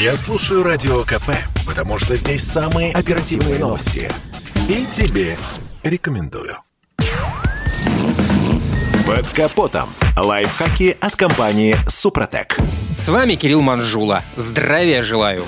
Я слушаю Радио КП, потому что здесь самые оперативные новости. И тебе рекомендую. Под капотом. Лайфхаки от компании «Супротек». С вами Кирилл Манжула. Здравия желаю.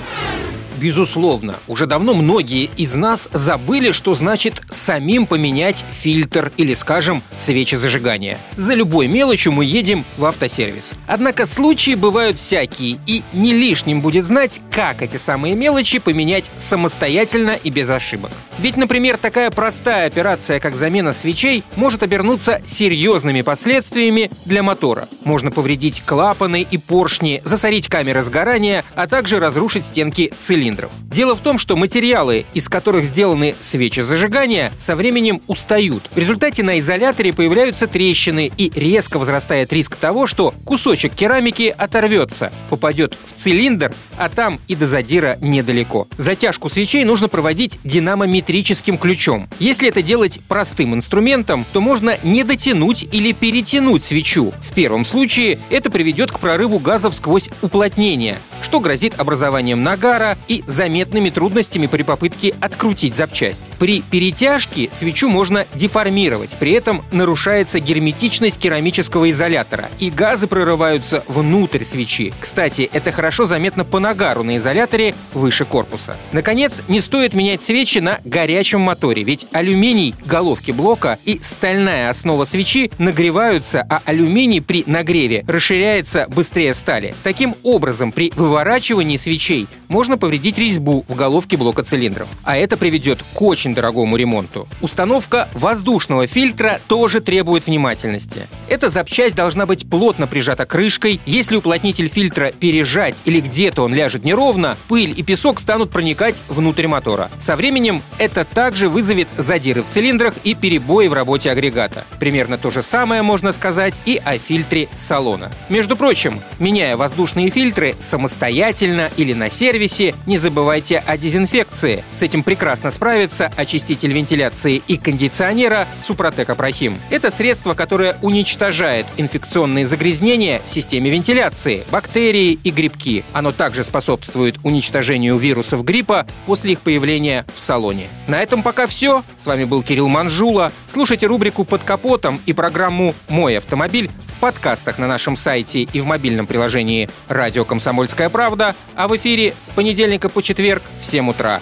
Безусловно, уже давно многие из нас забыли, что значит самим поменять фильтр или, скажем, свечи зажигания. За любой мелочью мы едем в автосервис. Однако случаи бывают всякие, и не лишним будет знать, как эти самые мелочи поменять самостоятельно и без ошибок. Ведь, например, такая простая операция, как замена свечей, может обернуться серьезными последствиями для мотора. Можно повредить клапаны и поршни, засорить камеры сгорания, а также разрушить стенки цилиндра цилиндров. Дело в том, что материалы, из которых сделаны свечи зажигания, со временем устают. В результате на изоляторе появляются трещины и резко возрастает риск того, что кусочек керамики оторвется, попадет в цилиндр, а там и до задира недалеко. Затяжку свечей нужно проводить динамометрическим ключом. Если это делать простым инструментом, то можно не дотянуть или перетянуть свечу. В первом случае это приведет к прорыву газов сквозь уплотнение, что грозит образованием нагара и заметными трудностями при попытке открутить запчасть. При перетяжке свечу можно деформировать, при этом нарушается герметичность керамического изолятора, и газы прорываются внутрь свечи. Кстати, это хорошо заметно по нагару на изоляторе выше корпуса. Наконец, не стоит менять свечи на горячем моторе, ведь алюминий головки блока и стальная основа свечи нагреваются, а алюминий при нагреве расширяется быстрее стали. Таким образом, при выворачивании свечей можно повредить резьбу в головке блока цилиндров. А это приведет к очень дорогому ремонту. Установка воздушного фильтра тоже требует внимательности. Эта запчасть должна быть плотно прижата крышкой. Если уплотнитель фильтра пережать или где-то он ляжет неровно, пыль и песок станут проникать внутрь мотора. Со временем это также вызовет задиры в цилиндрах и перебои в работе агрегата. Примерно то же самое можно сказать и о фильтре салона. Между прочим, меняя воздушные фильтры самостоятельно или на сервисе, не забывайте о дезинфекции. С этим прекрасно справится очиститель вентиляции и кондиционера Супротек Апрахим. Это средство, которое уничтожает инфекционные загрязнения в системе вентиляции, бактерии и грибки. Оно также способствует уничтожению вирусов гриппа после их появления в салоне. На этом пока все. С вами был Кирилл Манжула. Слушайте рубрику «Под капотом» и программу «Мой автомобиль» в подкастах на нашем сайте и в мобильном приложении «Радио Комсомольская правда», а в эфире с понедельника по четверг в 7 утра.